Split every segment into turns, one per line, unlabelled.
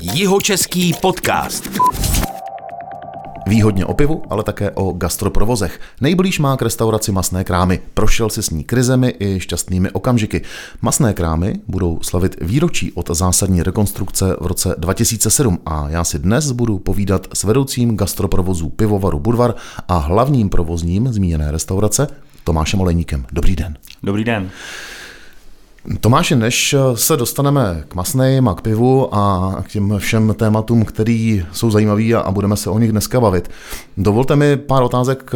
Jihočeský podcast.
Výhodně o pivu, ale také o gastroprovozech. Nejblíž má k restauraci Masné krámy. Prošel si s ní krizemi i šťastnými okamžiky. Masné krámy budou slavit výročí od zásadní rekonstrukce v roce 2007 a já si dnes budu povídat s vedoucím gastroprovozů pivovaru Budvar a hlavním provozním zmíněné restaurace Tomášem Olejníkem. Dobrý den.
Dobrý den.
Tomáši, než se dostaneme k masným a k pivu a k těm všem tématům, který jsou zajímavý a budeme se o nich dneska bavit, dovolte mi pár otázek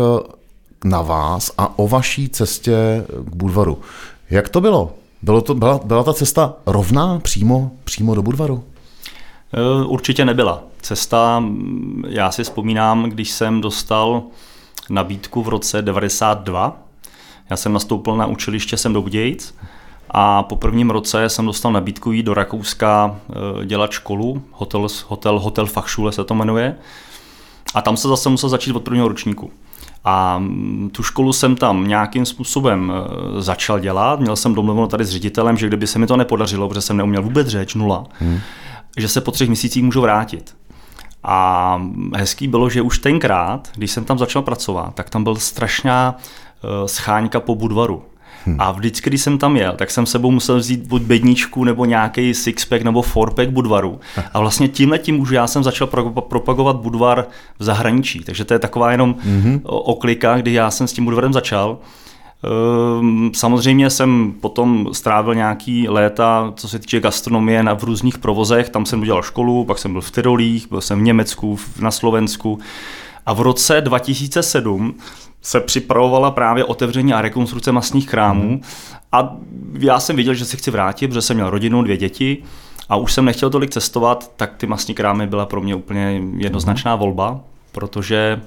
na vás a o vaší cestě k Budvaru. Jak to bylo? bylo to, byla, byla ta cesta rovná přímo, přímo do Budvaru?
E, určitě nebyla. Cesta, já si vzpomínám, když jsem dostal nabídku v roce 92, já jsem nastoupil na učiliště sem do Budějic, a po prvním roce jsem dostal nabídku jít do Rakouska eh, dělat školu, hotel, hotel, hotel Fachschule se to jmenuje. A tam se zase musel začít od prvního ročníku. A mm, tu školu jsem tam nějakým způsobem eh, začal dělat. Měl jsem domluveno tady s ředitelem, že kdyby se mi to nepodařilo, protože jsem neuměl vůbec řeč, nula, hmm. že se po třech měsících můžu vrátit. A hezký bylo, že už tenkrát, když jsem tam začal pracovat, tak tam byl strašná eh, scháňka po Budvaru. Hmm. A vždycky, když jsem tam jel, tak jsem sebou musel vzít buď bedničku nebo nějaký sixpack nebo fourpack Budvaru. A vlastně tímhle tím už já jsem začal pro, propagovat Budvar v zahraničí. Takže to je taková jenom hmm. oklika, kdy já jsem s tím Budvarem začal. Ehm, samozřejmě jsem potom strávil nějaký léta, co se týče gastronomie na v různých provozech. Tam jsem udělal školu, pak jsem byl v Tyrolích, byl jsem v Německu, na Slovensku. A v roce 2007 se připravovala právě otevření a rekonstrukce masných krámů mm. a já jsem viděl, že se chci vrátit, protože jsem měl rodinu, dvě děti a už jsem nechtěl tolik cestovat, tak ty masní krámy byla pro mě úplně jednoznačná volba, protože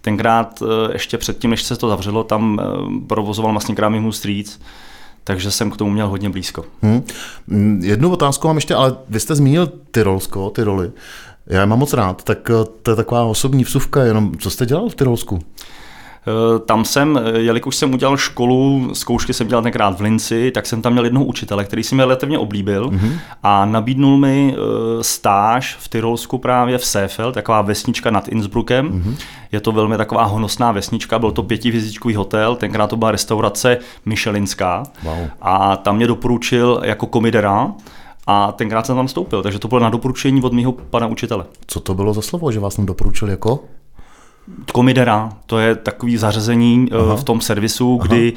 tenkrát eh, ještě předtím, než se to zavřelo, tam eh, provozoval masní krámy Moose Streets, takže jsem k tomu měl hodně blízko. Hmm.
Jednu otázku mám ještě, ale vy jste zmínil Tyrolsko, Tyroly. Já mám moc rád, tak eh, to je taková osobní vsuvka, jenom co jste dělal v Tyrolsku?
Eh, tam jsem, eh, jelikož jsem udělal školu, zkoušky jsem dělal tenkrát v Linci, tak jsem tam měl jednoho učitele, který si mě relativně oblíbil mm-hmm. a nabídnul mi stáž v Tyrolsku právě v Seefeld, taková vesnička nad Innsbruckem. Mm-hmm. Je to velmi taková honosná vesnička, byl to pětivězdičkový hotel, tenkrát to byla restaurace Michelinská wow. a tam mě doporučil jako komidera a tenkrát jsem tam vstoupil, takže to bylo na doporučení od mého pana učitele.
Co to bylo za slovo, že vás tam doporučil jako?
Komidera, to je takový zařazení eh, Aha. v tom servisu, Aha. kdy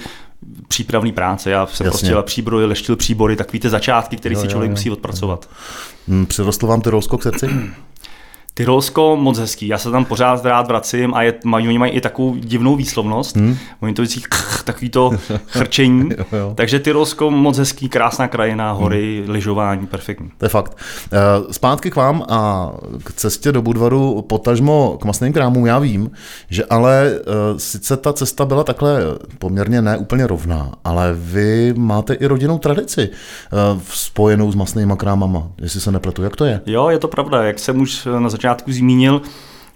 přípravný práce. Já jsem Jasně. prostě příbroje, leštil příbory, takový ty začátky, které si člověk jo, jo. musí odpracovat.
Hmm, přirostlo vám ty Rolsko k srdci?
Tyrolsko moc hezký, já se tam pořád rád vracím a je, mají, oni mají i takovou divnou výslovnost, hmm. oni to vždycky takový to chrčení, jo, jo. takže Tyrolsko moc hezký, krásná krajina, hory, hmm. lyžování, perfektní.
To je fakt. Eh, zpátky k vám a k cestě do Budvaru, potažmo k masným krámům, já vím, že ale eh, sice ta cesta byla takhle poměrně ne úplně rovná, ale vy máte i rodinnou tradici eh, spojenou s masnými krámama, jestli se nepletu, jak to je?
Jo, je to pravda, jak jsem už na začátku zmínil,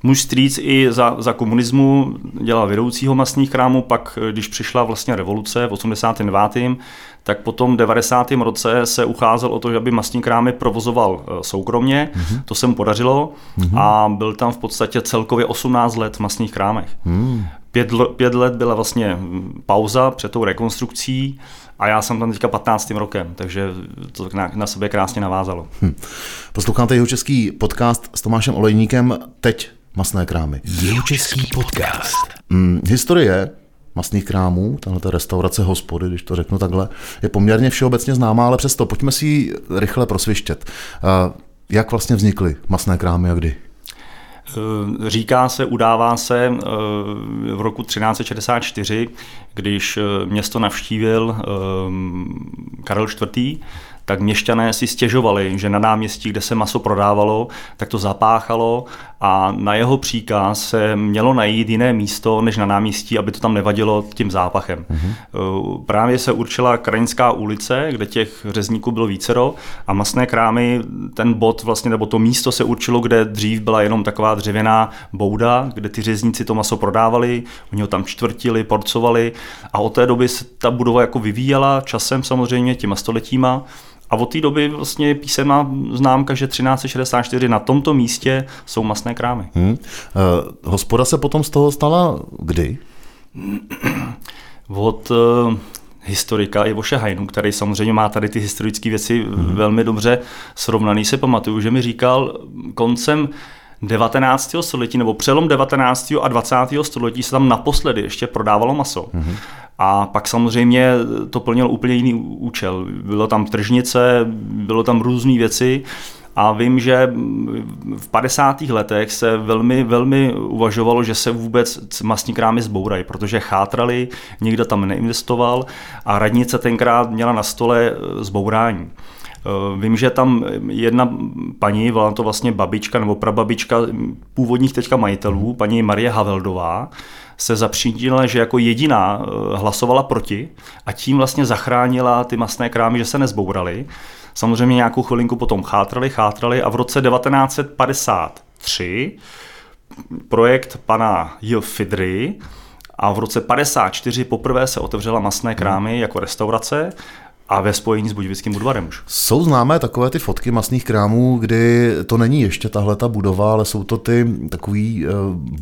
Muž strýc i za, za komunismu dělal vedoucího masných krámů, pak když přišla vlastně revoluce v 89., tak potom v 90. roce se ucházel o to, že aby masní krámy provozoval e, soukromně. Mm-hmm. To se mu podařilo mm-hmm. a byl tam v podstatě celkově 18 let v masných krámech. Mm. Pět, pět let byla vlastně pauza před tou rekonstrukcí a já jsem tam teďka 15. rokem, takže to na, na sebe krásně navázalo. Hm.
Posloucháte jeho český podcast s Tomášem Olejníkem, teď masné krámy.
Jeho český podcast.
Hm, historie masných krámů, tahle restaurace hospody, když to řeknu takhle, je poměrně všeobecně známá, ale přesto pojďme si ji rychle prosvištět. Jak vlastně vznikly masné krámy a kdy?
Eh, říká se, udává se eh, v roku 1364, když eh, město navštívil Karel IV., tak měšťané si stěžovali, že na náměstí, kde se maso prodávalo, tak to zapáchalo a na jeho příkaz se mělo najít jiné místo než na náměstí, aby to tam nevadilo tím zápachem. Mm-hmm. Právě se určila Krajinská ulice, kde těch řezníků bylo vícero a masné krámy, ten bod vlastně, nebo to místo se určilo, kde dřív byla jenom taková dřevěná bouda, kde ty řezníci to maso prodávali, oni ho tam čtvrtili, porcovali a od té doby se ta budova jako vyvíjela časem samozřejmě těma stoletíma a od té doby vlastně písemná známka, že 1364 na tomto místě jsou masné krámy. Hmm. Uh,
hospoda se potom z toho stala kdy?
Od uh, historika Ivoše Hajnu, který samozřejmě má tady ty historické věci hmm. velmi dobře srovnaný, si pamatuju, že mi říkal koncem 19. století nebo přelom 19. a 20. století se tam naposledy ještě prodávalo maso. Mm-hmm. A pak samozřejmě to plnilo úplně jiný účel. Bylo tam tržnice, bylo tam různé věci a vím, že v 50. letech se velmi, velmi uvažovalo, že se vůbec masní krámy zbourají, protože chátrali, nikdo tam neinvestoval a radnice tenkrát měla na stole zbourání. Eh, vím, že tam jedna paní, byla to vlastně babička nebo prababička původních teďka majitelů, paní Marie Haveldová, se zapříčinila, že jako jediná eh, hlasovala proti a tím vlastně zachránila ty masné krámy, že se nezbouraly. Samozřejmě nějakou chvilinku potom chátrali, chátrali a v roce 1953 projekt pana J. Fidry a v roce 54 poprvé se otevřela masné krámy jako restaurace a ve spojení s Budějovickým Budvarem už.
Jsou známé takové ty fotky masných krámů, kdy to není ještě tahle ta budova, ale jsou to ty takový uh,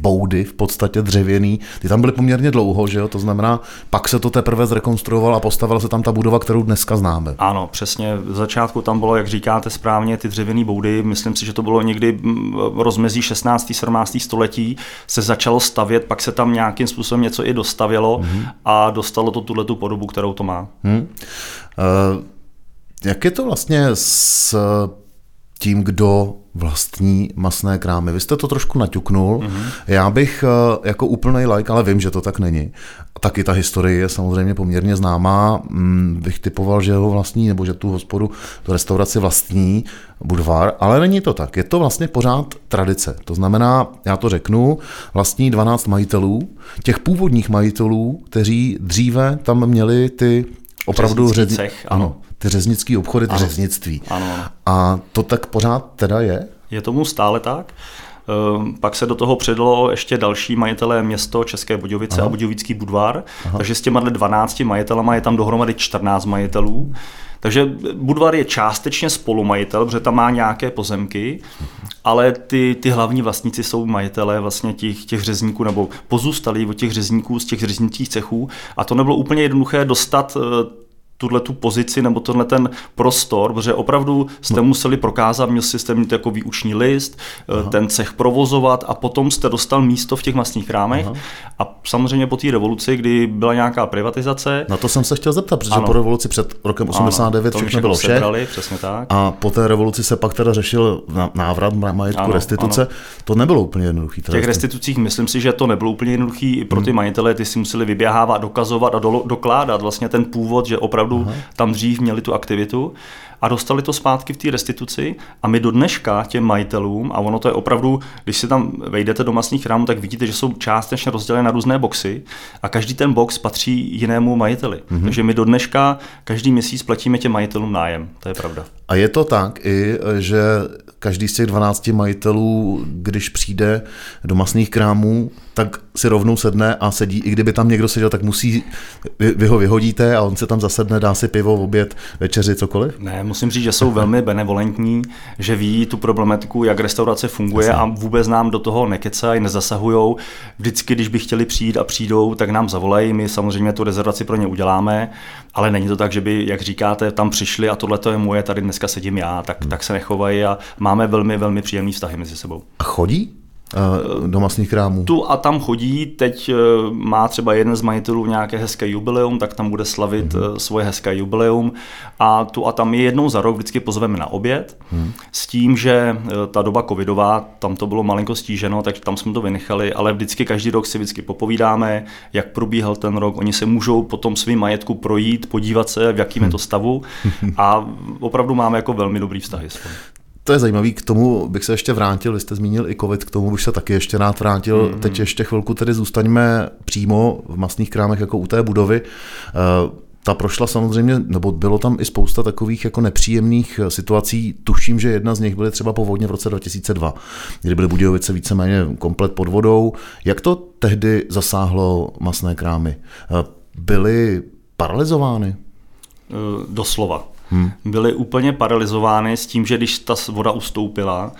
boudy, v podstatě dřevěný. Ty tam byly poměrně dlouho, že jo? To znamená, pak se to teprve zrekonstruoval a postavila se tam ta budova, kterou dneska známe.
Ano, přesně. V začátku tam bylo, jak říkáte správně, ty dřevěné boudy. Myslím si, že to bylo někdy mm, rozmezí 16. 17. století se začalo stavět, pak se tam nějakým způsobem něco i dostavilo mm-hmm. a dostalo to tuhle tu podobu, kterou to má. Hmm.
Eh, jak je to vlastně s tím, kdo vlastní masné krámy. Vy jste to trošku naťuknul. Mm-hmm. Já bych eh, jako úplný like, ale vím, že to tak není. Taky ta historie je samozřejmě poměrně známá. Mm, bych typoval, že ho vlastní, nebo že tu hospodu, tu restauraci vlastní Budvar, ale není to tak. Je to vlastně pořád tradice. To znamená, já to řeknu, vlastní 12 majitelů, těch původních majitelů, kteří dříve tam měli ty opravdu řez...
cech, ano. ano.
Ty řeznický obchody, ty ano. řeznictví.
Ano, ano.
A to tak pořád teda je?
Je tomu stále tak. Ehm, pak se do toho přidalo ještě další majitelé město České Budějovice Aha. a Budějovický Budvar. Aha. Takže s těma 12 majitelama je tam dohromady 14 majitelů. Takže Budvar je částečně spolumajitel, protože tam má nějaké pozemky, ale ty, ty hlavní vlastníci jsou majitelé vlastně těch, těch řezníků nebo pozůstalí od těch řezníků z těch řeznických cechů a to nebylo úplně jednoduché dostat eh, tuhle tu pozici nebo tenhle ten prostor, protože opravdu jste no. museli prokázat, měl jste mít jako výuční list, eh, Aha. ten cech provozovat a potom jste dostal místo v těch masných krámech. Aha. A samozřejmě po té revoluci, kdy byla nějaká privatizace.
Na to jsem se chtěl zeptat, protože ano. po revoluci před rokem 89 ano, všechno bylo vše. Sebrali,
přesně tak.
A po té revoluci se pak teda řešil návrat majetku, ano, restituce. Ano. To nebylo úplně jednoduché.
V těch restitucích myslím si, že to nebylo úplně jednoduché i pro ty hmm. majitele, ty si museli vyběhávat, dokazovat a do, dokládat vlastně ten původ, že opravdu opravdu Aha. tam dřív měli tu aktivitu a dostali to zpátky v té restituci a my do dneška těm majitelům, a ono to je opravdu, když si tam vejdete do masných chrámů, tak vidíte, že jsou částečně rozdělené na různé boxy a každý ten box patří jinému majiteli. Mm-hmm. Takže my do dneška každý měsíc platíme těm majitelům nájem, to je pravda.
A je to tak i, že každý z těch 12 majitelů, když přijde do masných krámů, tak si rovnou sedne a sedí, i kdyby tam někdo seděl, tak musí, vy, vy ho vyhodíte a on se tam zasedne, dá si pivo, oběd, večeři, cokoliv?
Ne, musím říct, že jsou velmi benevolentní, že ví tu problematiku, jak restaurace funguje Jasně. a vůbec nám do toho nekecají, nezasahujou. Vždycky, když by chtěli přijít a přijdou, tak nám zavolají, my samozřejmě tu rezervaci pro ně uděláme, ale není to tak, že by, jak říkáte, tam přišli a tohle to je moje, tady dneska sedím já, tak, hmm. tak se nechovají a máme velmi, velmi příjemný vztahy mezi sebou.
A chodí? Eh, do masných krámů.
Tu a tam chodí, teď eh, má třeba jeden z majitelů nějaké hezké jubileum, tak tam bude slavit mm-hmm. svoje hezké jubileum a tu a tam je jednou za rok vždycky pozveme na oběd mm-hmm. s tím, že ta doba covidová, tam to bylo malinko stíženo, tak tam jsme to vynechali, ale vždycky každý rok si vždycky popovídáme, jak probíhal ten rok, oni se můžou potom svým majetku projít, podívat se, v jakým je to stavu a opravdu máme jako velmi dobrý vztahy s tím
to je zajímavý, k tomu bych se ještě vrátil, vy jste zmínil i covid, k tomu bych se taky ještě rád vrátil. Mm-hmm. Teď ještě chvilku tedy zůstaňme přímo v masných krámech jako u té budovy. Eh, ta prošla samozřejmě, nebo bylo tam i spousta takových jako nepříjemných situací. Tuším, že jedna z nich byly třeba povodně v roce 2002, kdy byly Budějovice víceméně komplet pod vodou. Jak to tehdy zasáhlo masné krámy? Eh, byly paralizovány?
Eh, doslova. Hmm. byly úplně paralizovány s tím, že když ta voda ustoupila,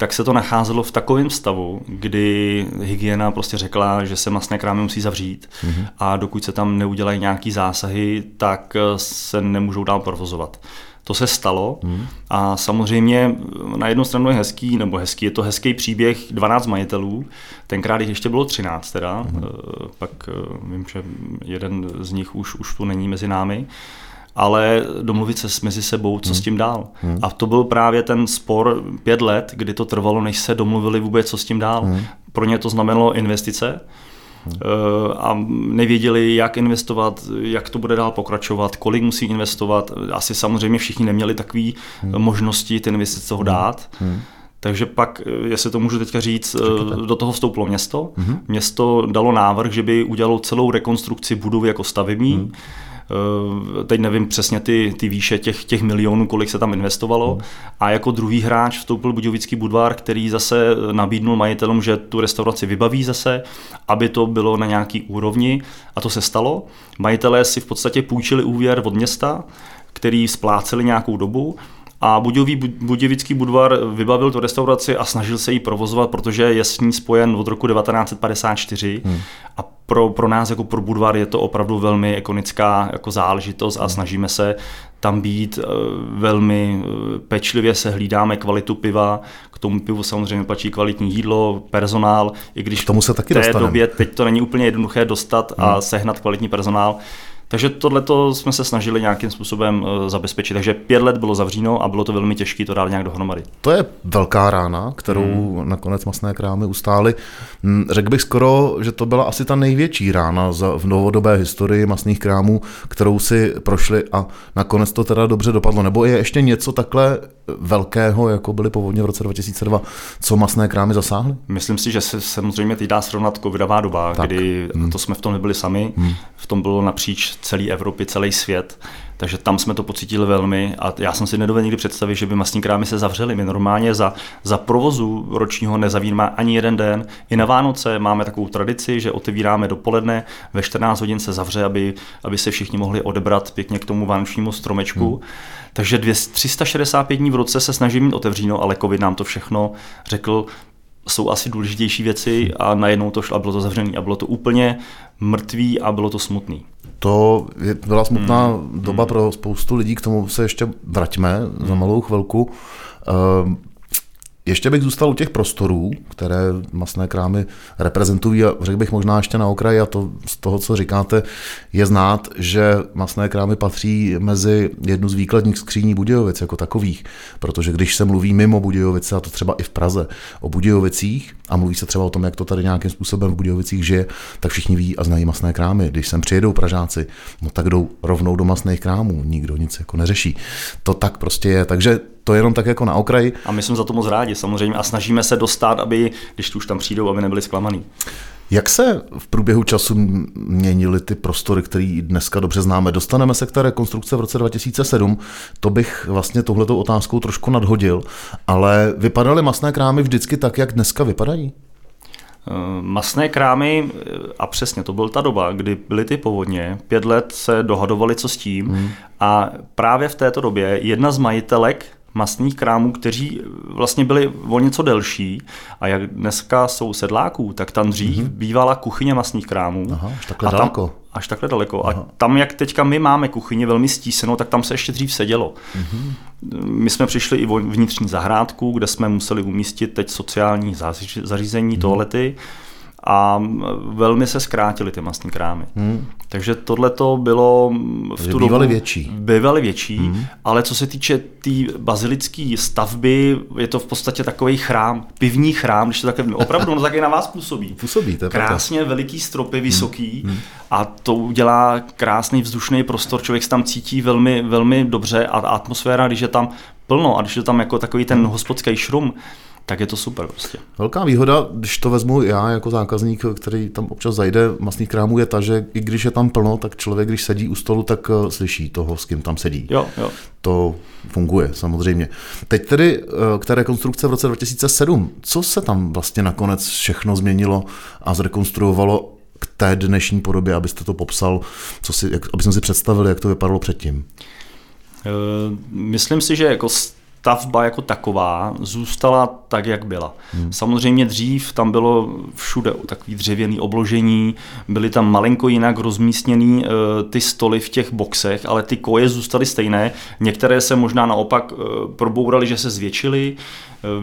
tak se to nacházelo v takovém stavu, kdy hygiena prostě řekla, že se masné krámy musí zavřít mm-hmm. a dokud se tam neudělají nějaký zásahy, tak se nemůžou dál provozovat. To se stalo mm. a samozřejmě na jednu stranu je hezký, nebo hezký, je to hezký příběh 12 majitelů, tenkrát jich ještě bylo 13 teda, mm. pak eh, vím, že jeden z nich už, už tu není mezi námi, ale domluvit se mezi sebou, co hmm. s tím dál. Hmm. A to byl právě ten spor pět let, kdy to trvalo, než se domluvili vůbec, co s tím dál. Hmm. Pro ně to znamenalo investice, hmm. a nevěděli, jak investovat, jak to bude dál pokračovat, kolik musí investovat. Asi samozřejmě všichni neměli takové hmm. možnosti ty investice toho hmm. dát. Hmm. Takže pak, jestli to můžu teďka říct, Řekněte. do toho vstoupilo město. Hmm. Město dalo návrh, že by udělalo celou rekonstrukci budovy jako stavební. Hmm Eh, teď nevím přesně ty, ty výše těch, těch milionů, kolik se tam investovalo. Hmm. A jako druhý hráč vstoupil Budějovický Budvar, který zase nabídnul majitelům, že tu restauraci vybaví zase, aby to bylo na nějaký úrovni. A to se stalo. Majitelé si v podstatě půjčili úvěr od města, který spláceli nějakou dobu a Budějový, Budějovický Budvar vybavil tu restauraci a snažil se ji provozovat, protože je s ní spojen od roku 1954 hmm. a pro, pro nás jako pro Budvar je to opravdu velmi ikonická jako záležitost a hmm. snažíme se tam být eh, velmi eh, pečlivě se hlídáme kvalitu piva, k tomu pivu samozřejmě patří kvalitní jídlo, personál, i když
k tomu se taky
v té době teď to není úplně jednoduché dostat a hmm. sehnat kvalitní personál, takže tohle jsme se snažili nějakým způsobem eh, zabezpečit. Takže pět let bylo zavříno a bylo to velmi těžké to dát nějak dohromady.
To je velká rána, kterou hmm. nakonec masné krámy ustály. Hm, řekl bych skoro, že to byla asi ta největší rána za, v novodobé historii masných krámů, kterou si prošli a nakonec to teda dobře dopadlo. Nebo je ještě něco takhle velkého, jako byly povodně v roce 2002, co masné krámy zasáhly?
Myslím si, že se samozřejmě teď dá srovnat covidová doba, tak. kdy hmm. to jsme v tom nebyli sami, hmm. v tom bylo napříč celé Evropy, celý svět. Takže tam jsme to pocítili velmi a já jsem si nedovedl nikdy představit, že by masní krámy se zavřely. My normálně za, za provozu ročního nezavíráme ani jeden den. I na Vánoce máme takovou tradici, že otevíráme dopoledne, ve 14 hodin se zavře, aby, aby se všichni mohli odebrat pěkně k tomu vánočnímu stromečku. Hmm. Takže 365 dní v roce se snažím mít otevříno, ale covid nám to všechno řekl, jsou asi důležitější věci a najednou to šlo a bylo to zavřené a bylo to úplně mrtvý a bylo to smutný.
To byla smutná hmm. doba hmm. pro spoustu lidí, k tomu se ještě vraťme hmm. za malou chvilku. Ještě bych zůstal u těch prostorů, které masné krámy reprezentují a řekl bych možná ještě na okraji a to z toho, co říkáte, je znát, že masné krámy patří mezi jednu z výkladních skříní Budějovic jako takových, protože když se mluví mimo Budějovice, a to třeba i v Praze, o Budějovicích a mluví se třeba o tom, jak to tady nějakým způsobem v Budějovicích žije, tak všichni ví a znají masné krámy. Když sem přijedou Pražáci, no tak jdou rovnou do masných krámů, nikdo nic jako neřeší. To tak prostě je. Takže to jenom tak jako na okraji.
A my jsme za to moc rádi samozřejmě a snažíme se dostat, aby, když tu už tam přijdou, aby nebyli zklamaný.
Jak se v průběhu času měnily ty prostory, které dneska dobře známe? Dostaneme se k té rekonstrukce v roce 2007, to bych vlastně tohletou otázkou trošku nadhodil, ale vypadaly masné krámy vždycky tak, jak dneska vypadají?
Eh, masné krámy, a přesně to byl ta doba, kdy byly ty povodně, pět let se dohadovali, co s tím hmm. a právě v této době jedna z majitelek masných krámů, kteří vlastně byli o něco delší a jak dneska jsou sedláků, tak tam dřív mm-hmm. bývala kuchyně masných krámů.
Aha, až takhle a tam, daleko.
Až takhle daleko. Aha. A tam, jak teďka my máme kuchyni velmi stísenou, tak tam se ještě dřív sedělo. Mm-hmm. My jsme přišli i vnitřní zahrádku, kde jsme museli umístit teď sociální zařízení, mm-hmm. toalety a velmi se zkrátily ty masní krámy. Hmm. Takže tohle to bylo
v tu dobu, větší.
Bývaly větší, hmm. ale co se týče té tý bazilické stavby, je to v podstatě takový chrám, pivní chrám, když to také opravdu no, taky na vás působí.
Působí, to je
Krásně pravda. veliký stropy, hmm. vysoký hmm. a to udělá krásný vzdušný prostor, člověk se tam cítí velmi, velmi dobře a atmosféra, když je tam plno a když je tam jako takový ten hospodský šrum, tak je to super prostě.
Velká výhoda, když to vezmu já jako zákazník, který tam občas zajde masných krámů, je ta, že i když je tam plno, tak člověk, když sedí u stolu, tak eh, slyší toho, s kým tam sedí.
Jo, jo.
To funguje, samozřejmě. Teď tedy eh, k té rekonstrukce v roce 2007. Co se tam vlastně nakonec všechno změnilo a zrekonstruovalo k té dnešní podobě, abyste to popsal, co si, jak, aby jsme si představili, jak to vypadalo předtím?
Myslím si, že jako stavba jako taková zůstala tak, jak byla. Hmm. Samozřejmě dřív tam bylo všude takový dřevěný obložení, byly tam malinko jinak rozmístěný uh, ty stoly v těch boxech, ale ty koje zůstaly stejné. Některé se možná naopak uh, probouraly, že se zvětšily.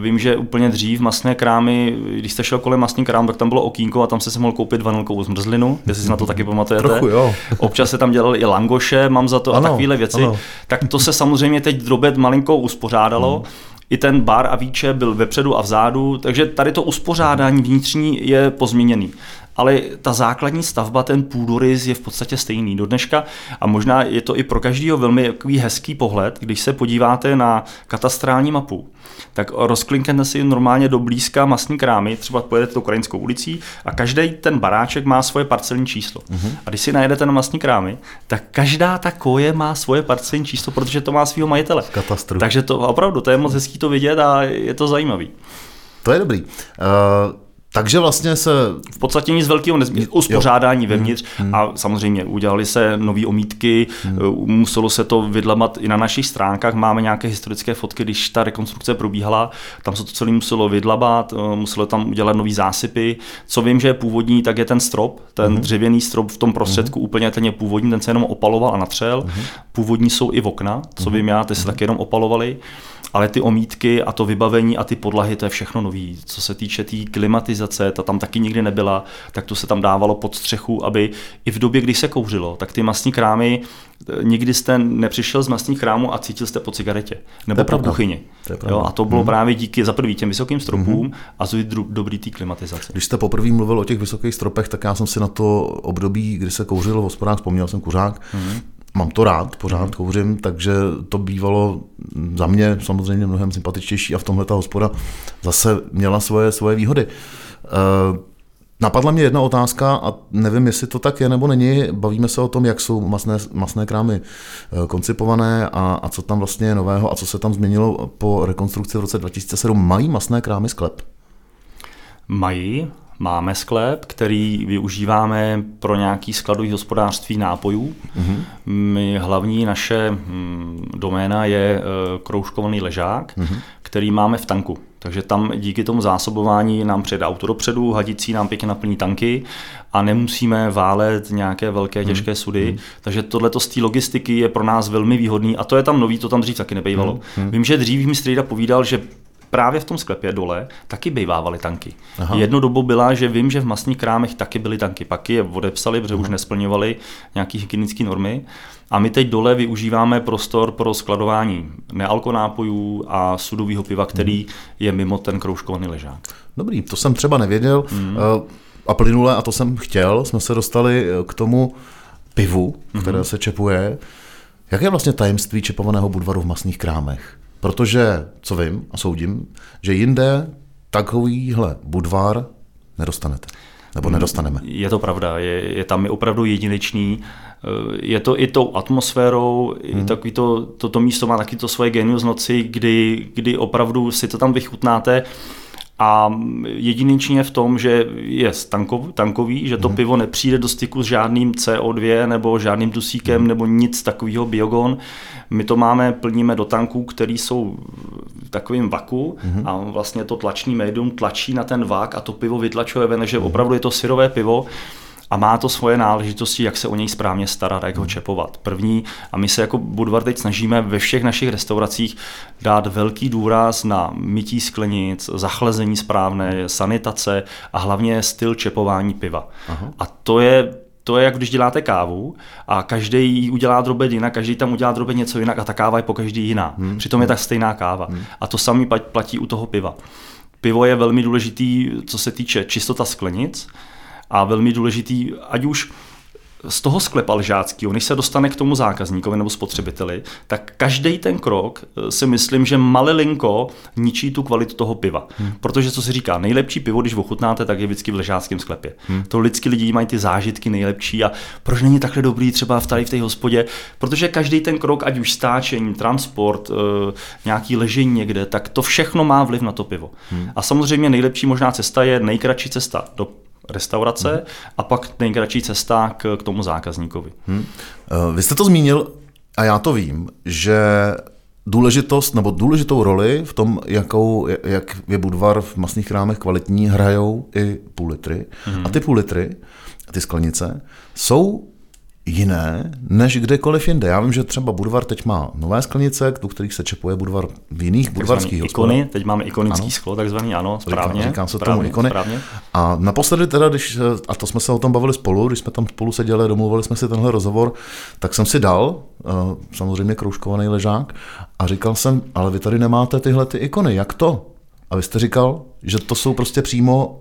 Vím, že úplně dřív masné krámy, když jste šel kolem masný krám, tak tam bylo okýnko a tam se se mohl koupit vanilkovou zmrzlinu, jestli si na to taky pamatujete.
Trochu, jo.
Občas se tam dělali i langoše, mám za to ano, a takovéhle věci. Ano. Tak to se samozřejmě teď drobet malinko uspořádalo. Hmm i ten bar a víče byl vepředu a vzadu, takže tady to uspořádání vnitřní je pozměněný. Ale ta základní stavba, ten půdorys je v podstatě stejný do dneška a možná je to i pro každého velmi hezký pohled, když se podíváte na katastrální mapu tak rozklinknete si normálně do blízka masní krámy, třeba pojedete tou krajinskou ulicí a každý ten baráček má svoje parcelní číslo. Uh-huh. A když si najedete na masní krámy, tak každá ta koje má svoje parcelní číslo, protože to má svého majitele.
Katastru.
Takže to opravdu, to je moc hezký to vidět a je to zajímavý.
To je dobrý. Uh... Takže vlastně se...
V podstatě nic velkého nezmění. Uspořádání jo. vevnitř hmm. a samozřejmě udělali se nové omítky, hmm. muselo se to vydlamat i na našich stránkách. Máme nějaké historické fotky, když ta rekonstrukce probíhala, tam se to celé muselo vydlabat, eh, muselo tam udělat nové zásypy. Co vím, že je původní, tak je ten strop, ten hmm. dřevěný strop v tom prostředku hmm. úplně ten je původní, ten se jenom opaloval a natřel. Hmm. Původní jsou i v okna, co vím já, ty se hmm. taky jenom opalovali ale ty omítky a to vybavení a ty podlahy, to je všechno nový. Co se týče té tý klimatizace, ta tam taky nikdy nebyla, tak to se tam dávalo pod střechu, aby i v době, kdy se kouřilo, tak ty masní krámy, eh, nikdy jste nepřišel z masních krámů a cítil jste po cigaretě nebo po kuchyni. To jo, a to bylo hmm. právě díky za prvý těm vysokým stropům hmm. a za dobrý té klimatizace.
Když jste poprvé mluvil o těch vysokých stropech, tak já jsem si na to období, kdy se kouřilo v hospodách, vzpomněl jsem kuřák, hmm mám to rád, pořád mm. kouřím, takže to bývalo za mě samozřejmě mnohem sympatičtější a v tomhle ta hospoda zase měla svoje, svoje výhody. Uh, Napadla mě jedna otázka a nevím, jestli to tak je nebo není. Bavíme se o tom, jak jsou masné, masné krámy eh, koncipované a, a co tam vlastně je nového a co se tam změnilo po rekonstrukci v roce 2007. Mají masné krámy sklep?
Mají. Máme sklep, který využíváme pro nějaký skladový hospodářství nápojů. Mm-hmm. My, hlavní naše hm, doména je e, kroužkovaný ležák, mm-hmm. který máme v tanku. Takže tam díky tomu zásobování nám přijede auto dopředu, hadicí nám pěkně naplní tanky a nemusíme válet nějaké velké mhm. těžké sudy. Mm. Takže tohleto z té logistiky je pro nás velmi výhodný a to je tam nový, to tam dřív taky nebejvalo. Mm. Vím, že dřív mi strýda povídal, že právě v tom sklepě dole taky bývávaly tanky. Aha. Jednu dobu byla, že vím, že v masních krámech taky byly tanky, pak je odepsali, protože Aha. už nesplňovaly nějaké hygienické normy. A my teď dole využíváme prostor pro skladování nealkonápojů a sudového piva, který hmm. je mimo ten kroužkovaný ležák.
Dobrý, to jsem třeba nevěděl. Hmm. A plynule, a to jsem chtěl, jsme se dostali eh, k tomu pivu, které hmm. se čepuje. Jaké je vlastně tajemství čepovaného budvaru v masných krámech? Protože, co vím a soudím, že jinde takovýhle budvar nedostanete. Nebo nedostaneme.
Je to pravda, je, je tam opravdu jedinečný. Eh, je to i tou atmosférou, hmm. i takový to, to, to místo má taky to svoje genius noci, kdy, kdy opravdu si to tam vychutnáte a jedinečně v tom, že je tankov, tankový, že to hmm. pivo nepřijde do styku s žádným CO2 nebo žádným dusíkem hmm. nebo nic takového biogon. My to máme, plníme do tanků, který jsou v takovým vaku hmm. a vlastně to tlačný médium tlačí na ten vak a to pivo vytlačuje ven, že hmm. opravdu je to syrové pivo a má to svoje náležitosti, jak se o něj správně starat, jak ho čepovat. První, a my se jako Budvar teď snažíme ve všech našich restauracích dát velký důraz na mytí sklenic, zachlazení správné, sanitace a hlavně styl čepování piva. Aha. A to je to je, jak když děláte kávu a každý ji udělá drobet jinak, každý tam udělá drobet něco jinak a ta káva je po každý jiná. Hmm. Přitom je tak stejná káva. Hmm. A to samý platí u toho piva. Pivo je velmi důležitý, co se týče čistota sklenic, a velmi důležitý, ať už z toho sklepa lžáckého, než se dostane k tomu zákazníkovi nebo spotřebiteli, tak každý ten krok eh, si myslím, že malilinko ničí tu kvalitu toho piva. Hmm. Protože co se říká, nejlepší pivo, když ochutnáte, tak je vždycky v ležáckém sklepě. Hmm. To lidský lidi mají ty zážitky nejlepší a proč není takhle dobrý třeba v tady v té hospodě? Protože každý ten krok, ať už stáčení, transport, eh, nějaký ležení někde, tak to všechno má vliv na to pivo. Hmm. A samozřejmě nejlepší možná cesta je nejkratší cesta do restaurace hmm. a pak nejkratší cesta k, k tomu zákazníkovi. Hmm.
Vy jste to zmínil, a já to vím, že důležitost nebo důležitou roli v tom, jakou, jak je Budvar v masných krámech kvalitní, hrajou i půl litry. Mm-hmm. A ty půl litry, ty sklenice, jsou jiné než kdekoliv jinde. Já vím, že třeba Budvar teď má nové sklenice, do kterých se čepuje Budvar v jiných budvarských
ikony. Teď máme ikonický ano. sklo, takzvaný, ano, správně.
Říká, říkám se správně, tomu ikony. Správně. A naposledy teda, když, a to jsme se o tom bavili spolu, když jsme tam spolu seděli, domluvili jsme si tenhle rozhovor, tak jsem si dal, eh, samozřejmě kroužkovaný ležák, a říkal jsem, ale vy tady nemáte tyhle ty ikony, jak to? A vy jste říkal, že to jsou prostě přímo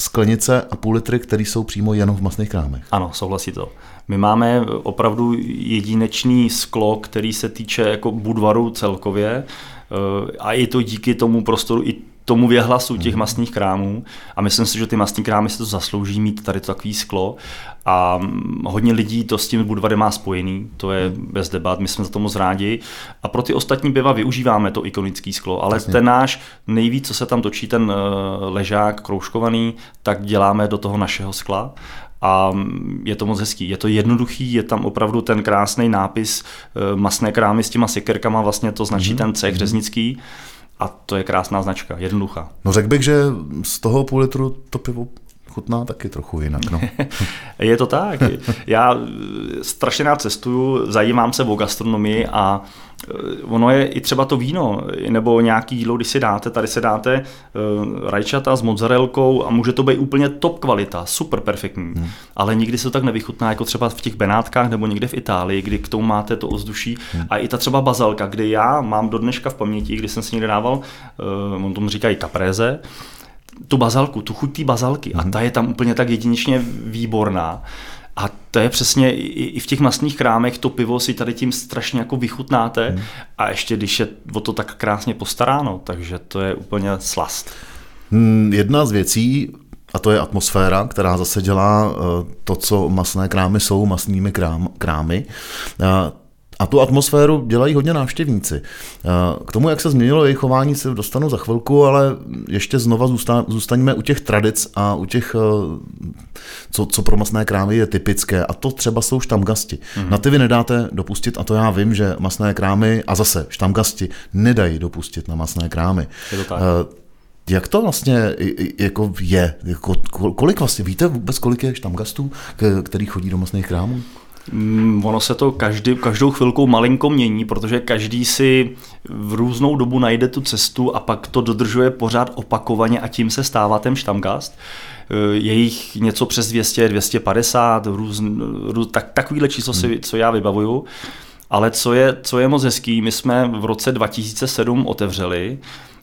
sklenice a půl litry, které jsou přímo jenom v masných krámech.
Ano, souhlasí to. My máme opravdu jedinečný sklo, který se týče jako Budvaru celkově eh, a je to díky tomu prostoru i tomu věhlasu těch mhm. masných krámů a myslím si, že ty masní krámy si to zaslouží mít tady to takový sklo a mm, hodně lidí to s tím Budvarem má spojený, to je mhm. bez debat, my jsme za to moc rádi a pro ty ostatní piva využíváme to ikonické sklo, ale Jasně. ten náš nejvíc, co se tam točí, ten eh, ležák kroužkovaný, tak děláme do toho našeho skla a je to moc hezký. Je to jednoduchý, je tam opravdu ten krásný nápis eh, masné krámy s těma sekerkama, vlastně to značí mm-hmm. ten cech mhm. řeznický. A to je krásná značka, jednoduchá.
No řekl bych, že z toho půl litru to pivo chutná taky trochu jinak. No.
je to tak. Já strašně rád cestuju, zajímám se o gastronomii a eh, ono je i třeba to víno, nebo nějaký jídlo, když si dáte, tady se dáte uh, rajčata s mozzarelkou a může to být úplně top kvalita, super perfektní, hmm. ale nikdy se to tak nevychutná, jako třeba v těch Benátkách nebo někde v Itálii, kdy k tomu máte to ozduší hmm. a i ta třeba bazalka, kdy já mám do dneška v paměti, když jsem si někde dával, uh, on tomu říkají kapréze, tu bazalku, tu chuť té bazalky mm-hmm. a mhm. ta je tam úplně tak jedinečně výborná. A to je přesně i v těch masných krámech, to pivo si tady tím strašně jako vychutnáte mm. a ještě když je o to tak krásně postaráno, takže to je úplně slast.
Hmm, jedna z věcí, a to je atmosféra, která zase dělá eh, to, co masné krámy jsou masnými krám, krámy. A tu atmosféru dělají hodně návštěvníci. K tomu, jak se změnilo jejich chování, se dostanu za chvilku, ale ještě znova zůstaňme u těch tradic a u těch, eh, co, co pro masné krámy je typické. A to třeba jsou štamgasti. Mm-hmm. Na ty vy nedáte dopustit, a to já vím, že masné krámy, a zase štamgasti, nedají dopustit na masné krámy.
Je to tak.
Eh, jak to vlastně jako je? Jako, kolik vlastně, víte vůbec, kolik je štamgastů, který chodí do masných krámů?
Mm, ono se to každý, každou chvilkou malinko mění, protože každý si v různou dobu najde tu cestu a pak to dodržuje pořád opakovaně a tím se stává ten štamgast. Eh, je jich něco přes 200, 250, růz, růz, tak, takovýhle číslo, si, hmm. co já vybavuju. Ale co je, co je moc hezký, my jsme v roce 2007 otevřeli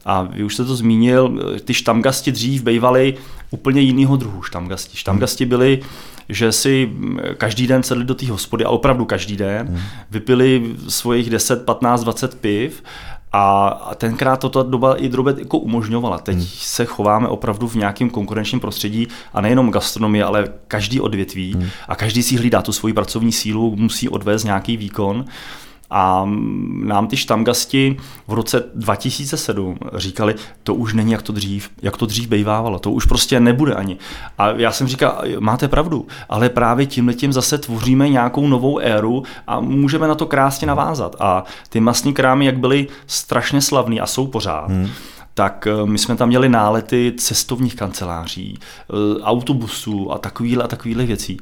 a vy už jste to zmínil, ty štamgasti dřív bývaly úplně jinýho druhu štamgasti. Štamgasti byly že si každý den sedli do té hospody a opravdu každý den hmm. vypili svojich 10, 15, 20 piv a, a tenkrát to ta doba i drobet jako umožňovala. Teď hmm. se chováme opravdu v nějakém konkurenčním prostředí a nejenom gastronomie, ale každý odvětví hmm. a každý si hlídá tu svoji pracovní sílu, musí odvést nějaký výkon. A nám ty štamgasti v roce 2007 říkali, to už není jak to dřív, jak to dřív bejvávalo, to už prostě nebude ani. A já jsem říkal, máte pravdu, ale právě tím letím zase tvoříme nějakou novou éru a můžeme na to krásně navázat. A ty masní krámy, jak byly strašně slavný a jsou pořád, hmm tak eh, my jsme tam měli nálety cestovních kanceláří, eh, autobusů a takovýhle a takovýhle věcí.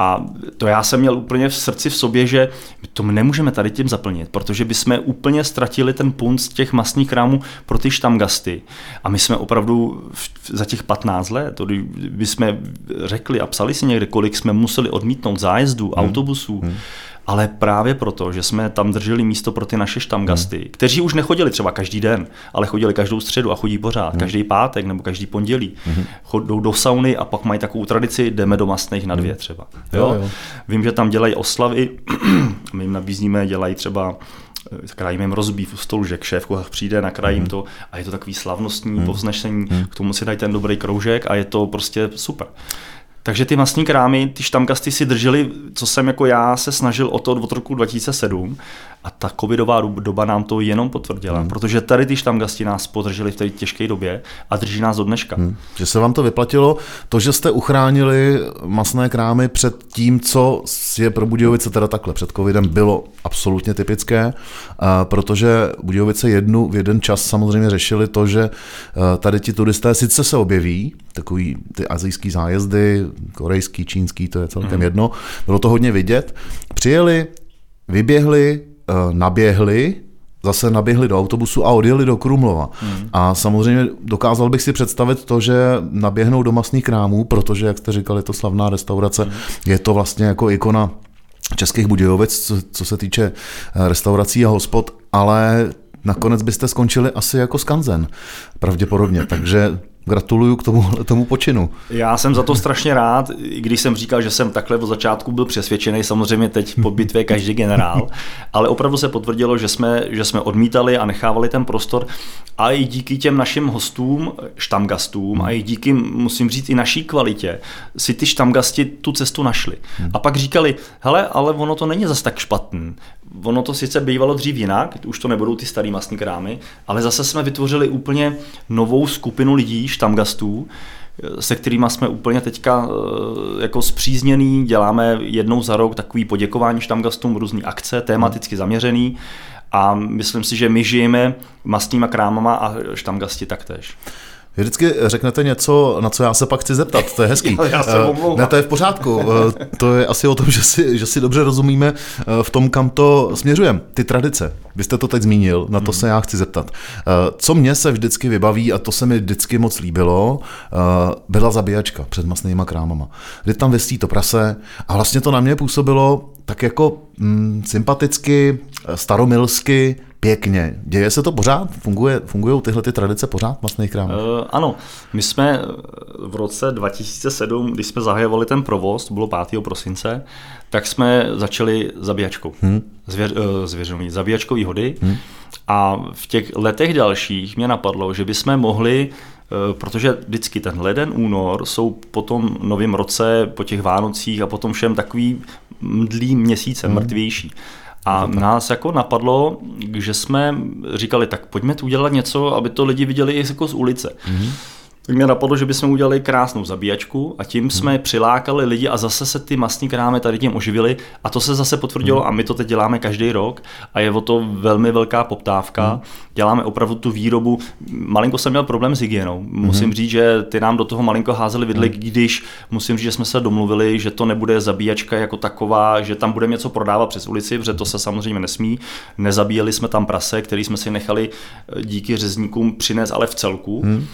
A to já jsem měl úplně v srdci v sobě, že to nemůžeme tady tím zaplnit, protože bychom úplně ztratili ten punt z těch masných krámů pro ty štamgasty. A my jsme opravdu za těch 15 let, když jsme řekli a psali si někde, kolik jsme museli odmítnout zájezdů, hmm. autobusů, hmm ale právě proto, že jsme tam drželi místo pro ty naše štamgasty, hmm. kteří už nechodili třeba každý den, ale chodili každou středu a chodí pořád, hmm. každý pátek nebo každý pondělí. Hmm. Chodou do sauny a pak mají takovou tradici, jdeme do masných na dvě hmm. třeba. Jo? Jo, jo. Vím, že tam dělají oslavy, my jim nabízíme, dělají třeba eh, krajím jim rozbív u stolu, že k šéf kuchař přijde, nakrajím mm. to a je to takový slavnostní mm. povznešení, mm. k tomu si dají ten dobrý kroužek a je to prostě super. Takže ty masní krámy, ty štamgasty si drželi, co jsem jako já se snažil o to od roku 2007 a ta covidová doba nám to jenom potvrdila, hmm. protože tady ty štamgasti nás podrželi v té těžké době a drží nás do dneška. Hmm.
Že se vám to vyplatilo, to, že jste uchránili masné krámy před tím, co je pro Budějovice teda takhle před covidem bylo absolutně typické, protože Budějovice jednu v jeden čas samozřejmě řešili to, že tady ti turisté sice se objeví, takový ty azijský zájezdy, korejský, čínský, to je celkem hmm. jedno, bylo to hodně vidět, přijeli, vyběhli, Eh, naběhli, zase naběhli do autobusu a odjeli do Krumlova. Hmm. A samozřejmě dokázal bych si představit to, že naběhnou do masných krámů, protože, jak jste říkali, to slavná restaurace, hmm. je to vlastně jako ikona českých Budějovic, co, co se týče eh, restaurací a hospod, ale nakonec byste skončili asi jako skanzen, pravděpodobně. Takže Gratuluju k tomu, tomu počinu.
Já jsem za to strašně rád, i když jsem říkal, že jsem takhle od začátku byl přesvědčený, samozřejmě teď po bitvě každý generál, ale opravdu se potvrdilo, že jsme, že jsme odmítali a nechávali ten prostor a i díky těm našim hostům, štamgastům a i díky, musím říct, i naší kvalitě, si ty štamgasti tu cestu našli. A pak říkali, hele, ale ono to není zas tak špatný. Ono to sice bývalo dřív jinak, už to nebudou ty starý masní krámy, ale zase jsme vytvořili úplně novou skupinu lidí, štamgastů, se kterými jsme úplně teďka eh, jako zpřízněný, děláme jednou za rok takový poděkování štamgastům, různý akce, tematicky zaměřený a myslím si, že my žijeme masnýma krámama a štamgasti taktéž.
Vy vždycky řeknete něco, na co já se pak chci zeptat, to je hezký.
já se
eh, ne, to je v pořádku. Eh, to je asi o tom, že si, že si dobře rozumíme eh, v tom, kam to směřujeme. Ty tradice, vy jste to teď zmínil, na to hmm. se já chci zeptat. Co mě se vždycky vybaví, a to se mi vždycky moc líbilo, byla zabíjačka před masnýma krámama. Kdy tam vysí to prase a vlastně to na mě působilo tak jako mm, sympaticky, staromilsky, pěkně. Děje se to pořád? Funguje, fungují tyhle ty tradice pořád v masných krámech? Uh,
ano, my jsme v roce 2007, když jsme zahajovali ten provoz, bylo 5. prosince, tak jsme začali zabíjačkou. Hmm. Zvěř, uh, zvěřovní, zabíjačkový hody. Hmm. A v těch letech dalších mě napadlo, že bychom mohli eh, protože vždycky ten leden, únor jsou po tom novém roce, po těch Vánocích a potom všem takový mdlý měsíce, hmm. mrtvější. A nás jako napadlo, že jsme říkali, tak pojďme tu udělat něco, aby to lidi viděli i jako z ulice. Mm-hmm tak mě napadlo, že bychom udělali krásnou zabíjačku a tím hmm. jsme přilákali lidi a zase se ty masní krámy tady tím oživili a to se zase potvrdilo hmm. a my to teď děláme každý rok a je o to velmi velká poptávka. Hmm. Děláme opravdu tu výrobu. Malinko jsem měl problém s hygienou. Musím hmm. říct, že ty nám do toho malinko házeli vidly, hmm. když musím říct, že jsme se domluvili, že to nebude zabíjačka jako taková, že tam budeme něco prodávat přes ulici, protože to se samozřejmě nesmí. Nezabíjeli jsme tam prase, který jsme si nechali díky řezníkům přinést, ale v celku. Hmm.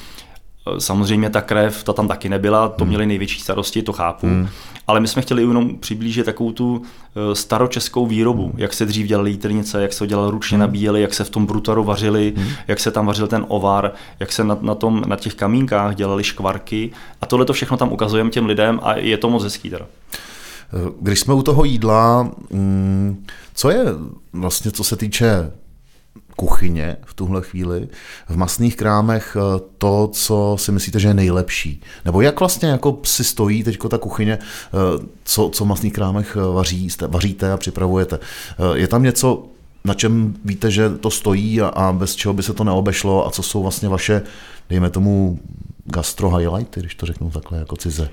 Samozřejmě ta krev, ta tam taky nebyla, to hmm. měli největší starosti, to chápu. Hmm. Ale my jsme chtěli jenom přiblížit takovou tu eh, staročeskou výrobu, hmm. jak se dřív dělali jítelnice, jak se to dělalo ručně hmm. nabíjeli, jak se v tom brutaru vařili, hmm. jak se tam vařil ten ovar, jak se na, na, tom, na těch kamínkách dělali škvarky. A tohle to všechno tam ukazujeme těm lidem a je to moc hezký teda.
Eh, když jsme u toho jídla, mm, co je vlastně, co se týče kuchyně v tuhle chvíli, v masných krámech eh, to, co si myslíte, že je nejlepší? Nebo jak vlastně jako si stojí teď ta kuchyně, eh, co, co v masných krámech eh, vaří, vaříte a připravujete? Je tam něco, na čem víte, že to stojí a, a bez čeho by se to neobešlo a co jsou vlastně vaše, dejme tomu, gastro highlighty, když to řeknu takhle jako cize?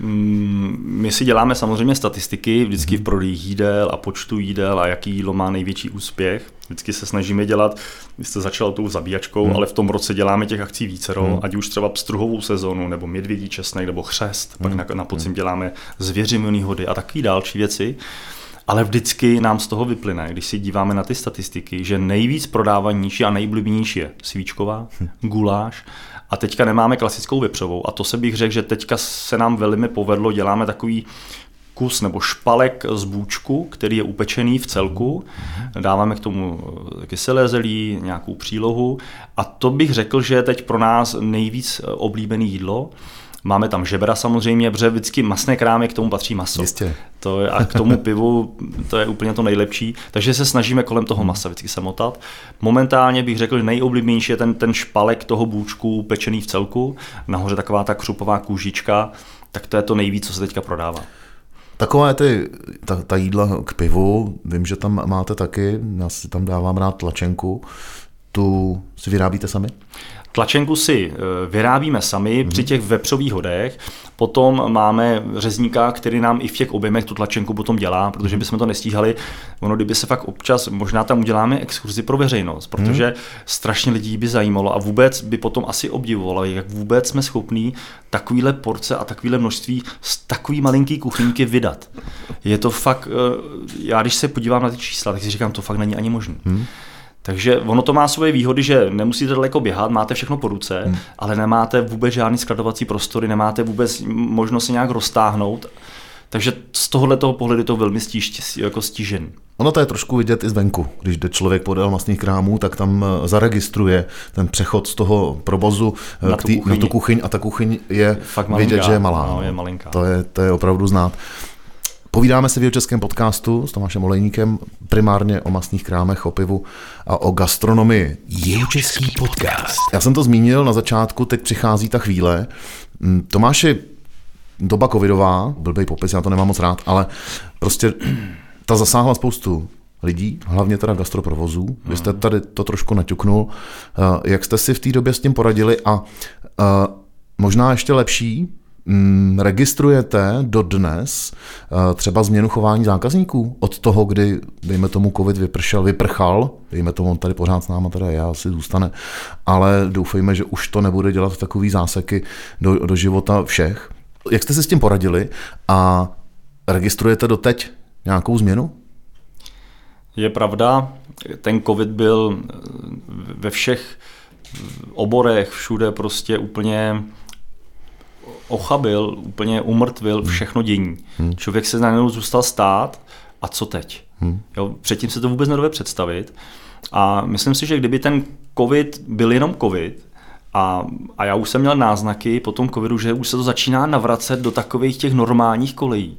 Mm, my si děláme samozřejmě statistiky vždycky v prodeji jídel a počtu jídel a jaký jídlo má největší úspěch. Vždycky se snažíme dělat, vy jste začal tou zabíjačkou, hmm. ale v tom roce děláme těch akcí vícero, hmm. ať už třeba pstruhovou sezonu, nebo medvědí česnek, nebo chřest, hmm. pak na, na podzim hmm. děláme zvěřiměný hody a takové další věci. Ale vždycky nám z toho vyplyne, když si díváme na ty statistiky, že nejvíc prodávanější a nejblíbenější je svíčková, hmm. guláš a teďka nemáme klasickou vepřovou. A to se bych řekl, že teďka se nám velmi povedlo, děláme takový kus nebo špalek z bůčku, který je upečený v celku. Dáváme k tomu kyselé zelí, nějakou přílohu. A to bych řekl, že je teď pro nás nejvíc oblíbené jídlo. Máme tam žebra samozřejmě, protože vždycky masné krámy, k tomu patří maso.
Jistě.
To je, a k tomu pivu to je úplně to nejlepší. Takže se snažíme kolem toho masa vždycky samotat. Momentálně bych řekl, že nejoblíbenější je ten, ten špalek toho bůčku pečený v celku. Nahoře taková ta křupová kůžička. Tak to je to nejvíc, co se teďka prodává.
Takové ty, ta, ta jídla k pivu, vím, že tam máte taky, já si tam dávám rád tlačenku, tu si vyrábíte sami?
Tlačenku si eh, vyrábíme sami mm-hmm. při těch vepřových hodech, potom máme řezníka, který nám i v těch objemech tu tlačenku potom dělá, protože mhm. bychom to nestíhali. Ono, kdyby se fakt občas, možná tam uděláme exkurzi pro veřejnost, protože mm. strašně lidí by zajímalo a vůbec by potom asi obdivovalo, jak vůbec jsme schopní takovýhle porce a takovýhle množství z takový malinký kuchyňky vydat. Je to fakt, eh, já když se podívám na ty čísla, tak si říkám, to fakt není ani možné. Mm. Takže ono to má svoje výhody, že nemusíte daleko běhat, máte všechno po ruce, hmm. ale nemáte vůbec žádný skladovací prostory, nemáte vůbec možnost se nějak roztáhnout. Takže z tohoto pohledu je to velmi stíž, jako stížen.
Ono to je trošku vidět i zvenku. Když jde člověk podél vlastních krámů, tak tam eh, zaregistruje ten přechod z toho provozu eh,
na,
k tý, na tu kuchyň a ta kuchyň je Fakt vidět, že je malá.
No, je malinká.
To je, to je opravdu znát. Povídáme si v českém podcastu s Tomášem Olejníkem primárně o masných krámech, o pivu a o gastronomii.
český podcast.
Já jsem to zmínil na začátku, teď přichází ta chvíle. Mm, Tomáši, doba covidová, blbej popis, já to nemám moc rád, ale prostě ta zasáhla spoustu lidí, hlavně teda gastroprovozů. Vy jste tady to trošku naťuknul. Eh, jak jste si v té době s tím poradili a eh, možná ještě lepší, Mm, registrujete dodnes eh, třeba změnu chování zákazníků od toho, kdy, dejme tomu, covid vypršel, vyprchal, dejme tomu, on tady pořád s náma teda já asi zůstane, ale doufejme, že už to nebude dělat takový záseky do, do života všech. Jak jste si s tím poradili a registrujete doteď nějakou změnu?
Je pravda, ten covid byl ve všech oborech, všude prostě úplně ochabil, úplně umrtvil všechno dění. Hmm. Člověk se najednou zůstal stát a co teď? Hmm. Jo, předtím se to vůbec nedovede představit. A myslím si, že kdyby ten covid byl jenom covid, a, a já už jsem měl náznaky po tom covidu, že už se to začíná navracet do takových těch normálních kolejí,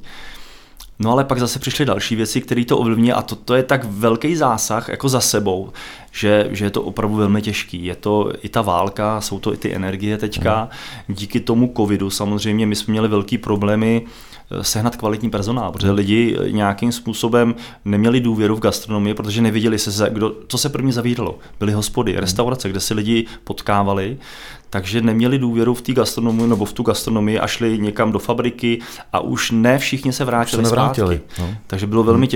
No ale pak zase přišly další věci, které to ovlivní a to, to je tak velký zásah jako za sebou, že, že je to opravdu velmi těžký. Je to i ta válka, jsou to i ty energie teďka. Díky tomu covidu samozřejmě my jsme měli velký problémy eh, sehnat kvalitní personál, protože lidi nějakým způsobem neměli důvěru v gastronomii, protože neviděli se, kdo, co se první zavíralo. Byly hospody, restaurace, kde si lidi potkávali, takže neměli důvěru v té gastronomii nebo v tu gastronomii a šli někam do fabriky a už ne všichni se vrátili, se nevrátili, No. Takže bylo velmi hmm.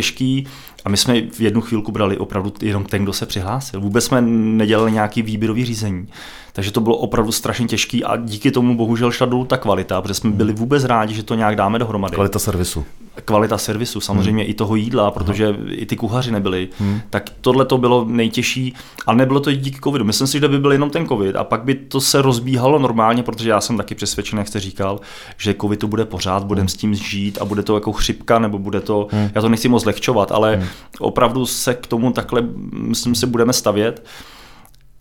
A my jsme v jednu chvílku brali opravdu jenom ten, kdo se přihlásil. Vůbec jsme nedělali nějaký výběrový řízení. Takže to bylo opravdu strašně těžký a díky tomu bohužel šla dolů ta kvalita, protože jsme byli vůbec rádi, že to nějak dáme dohromady.
Kvalita servisu.
Kvalita servisu, samozřejmě hmm. i toho jídla, protože Aha. i ty kuchaři nebyli. Hmm. Tak tohle to bylo nejtěžší a nebylo to díky covidu. Myslím si, že by byl jenom ten covid a pak by to se rozbíhalo normálně, protože já jsem taky přesvědčen, jak jste říkal, že covid to bude pořád, budeme hmm. s tím žít a bude to jako chřipka nebo bude to, hmm. já to nechci moc lehčovat, ale hmm. Opravdu se k tomu takhle, myslím si, budeme stavět.